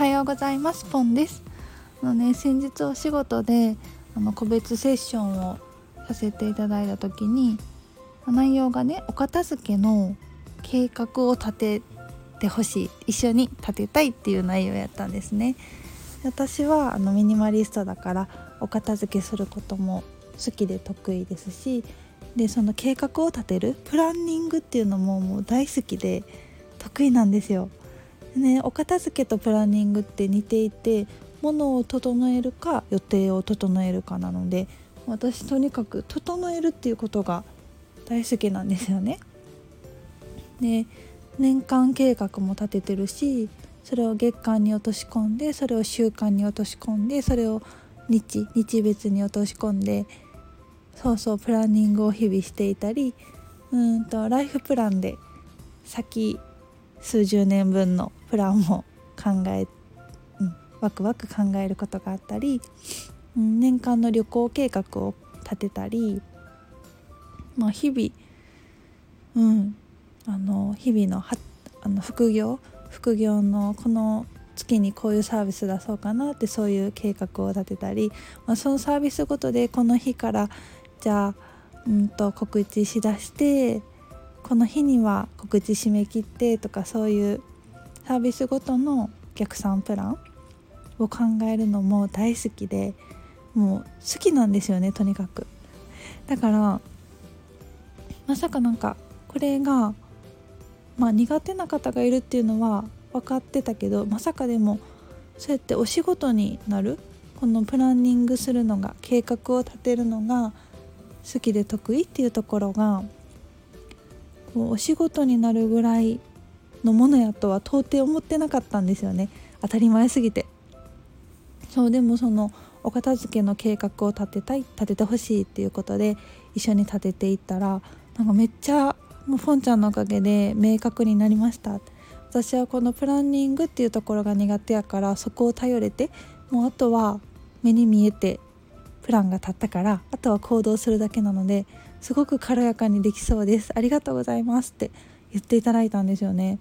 はようございます。ポンです。あのね先日お仕事であの個別セッションをさせていただいた時に内容がねお片付けの計画を立ててほしい。一緒に立てたいっていう内容やったんですね。私はあのミニマリストだからお片付けすることも好きで得意ですしでその計画を立てるプランニングっていうのももう大好きで得意なんですよ。ね、お片付けとプランニングって似ていて物を整えるか予定を整えるかなので私とにかく整えるっていうことが大好きなんですよね。で年間計画も立ててるしそれを月間に落とし込んでそれを週間に落とし込んでそれを日日別に落とし込んでそうそうプランニングを日々していたりうんとライフプランで先数十年分のプランも考え、うん、ワクワク考えることがあったり、うん、年間の旅行計画を立てたり、まあ、日々、うん、あの日々のはあの副業副業のこの月にこういうサービス出そうかなってそういう計画を立てたり、まあ、そのサービスごとでこの日からじゃあ、うんと告知しだしてこの日には告知締め切ってとかそういうサービスごとの逆算プランを考えるのも大好きでもう好きなんですよねとにかく。だからまさかなんかこれがまあ苦手な方がいるっていうのは分かってたけどまさかでもそうやってお仕事になるこのプランニングするのが計画を立てるのが好きで得意っていうところがこうお仕事になるぐらいのものやとは到底思ってなかったんですよね。当たり前すぎて。そうでもそのお片付けの計画を立てたい立ててほしいっていうことで一緒に立てていったらなんかめっちゃもうフォンちゃんのおかげで明確になりました。私はこのプランニングっていうところが苦手やからそこを頼れてもうあとは目に見えてプランが立ったからあとは行動するだけなのですごく軽やかにできそうです。ありがとうございますって言っていただいたんですよね。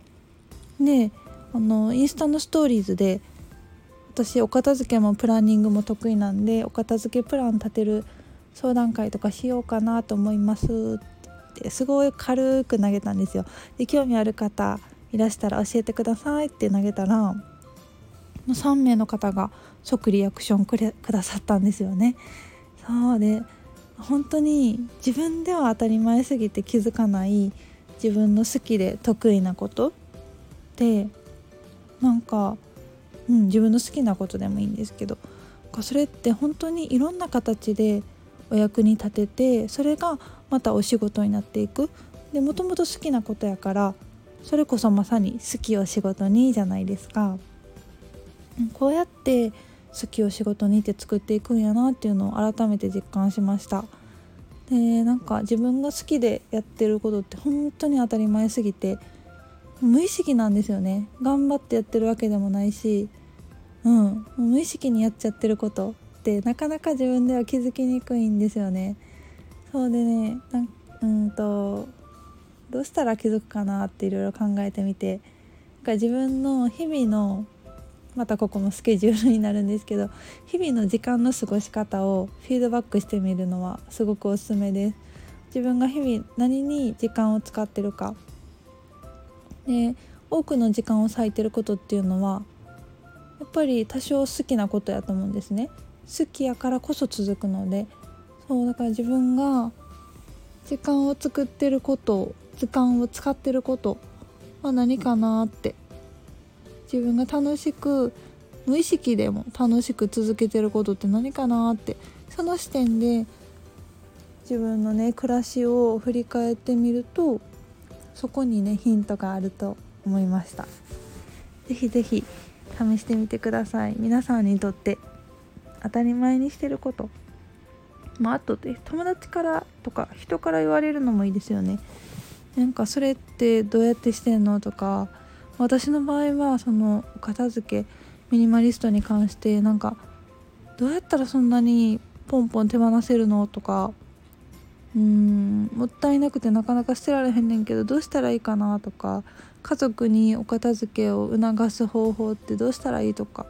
であのインスタのストーリーズで私お片付けもプランニングも得意なんでお片付けプラン立てる相談会とかしようかなと思いますってすごい軽く投げたんですよで興味ある方いらしたら教えてくださいって投げたら3名の方が即リアクションくれくださったんですよね。そうで本当に自分では当たり前すぎて気づかない自分の好きで得意なことでなんか、うん、自分の好きなことでもいいんですけどそれって本当にいろんな形でお役に立ててそれがまたお仕事になっていく。でもともと好きなことやからそれこそまさに好きを仕事にじゃないですか。こうやって好きを仕事にって作っていくんやなっていうのを改めて実感しました。でなんか自分が好きでやってることって本当に当たり前すぎて無意識なんですよね。頑張ってやってるわけでもないし。うん。無意識にやっちゃってることってなかなか自分では気づきにくいんですよね。そうでねなうんとどうしたら気づくかなっていろいろ考えてみてなんか自分の日々のまたここもスケジュールになるんですけど日々の時間の過ごし方をフィードバックしてみるのはすごくおすすめです。自分が日々何に時間を使ってるかで多くの時間を割いてることっていうのはやっぱり多少好きなことやと思うんですね。好きやからこそ続くので。そうだから自分が時間を作ってること時間を使ってることは何かなって。自分が楽しく無意識でも楽しく続けてることって何かなって。その視点で自分のね暮らしを振り返ってみるとそこにねヒントがあると思いました。是非是非試してみてください。皆さんにとって当たり前にしてること。まああとで友達からとか人から言われるのもいいですよね。なんかそれってどうやってしてんの？とか私の場合はその片付けミニマリストに関してなんかどうやったらそんなにポンポン手放せるの？とかうんもったいなくてなかなか捨てられへんねんけどどうしたらいいかなとか家族にお片付けを促す方法ってどうしたらいいとか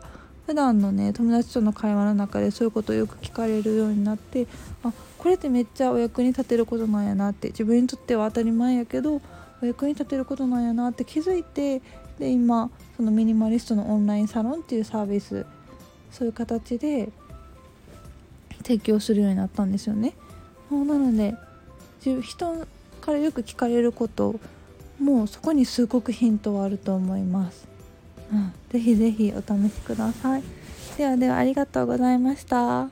普段のね友達との会話の中でそういうことをよく聞かれるようになってあこれってめっちゃお役に立てることなんやなって自分にとっては当たり前やけどお役に立てることなんやなって気づいてで今そのミニマリストのオンラインサロンっていうサービスそういう形で提供するようになったんですよね。なので人からよく聞かれることもうそこにすごくヒントはあると思います。うん、ぜひぜひお試しください。ではではありがとうございました。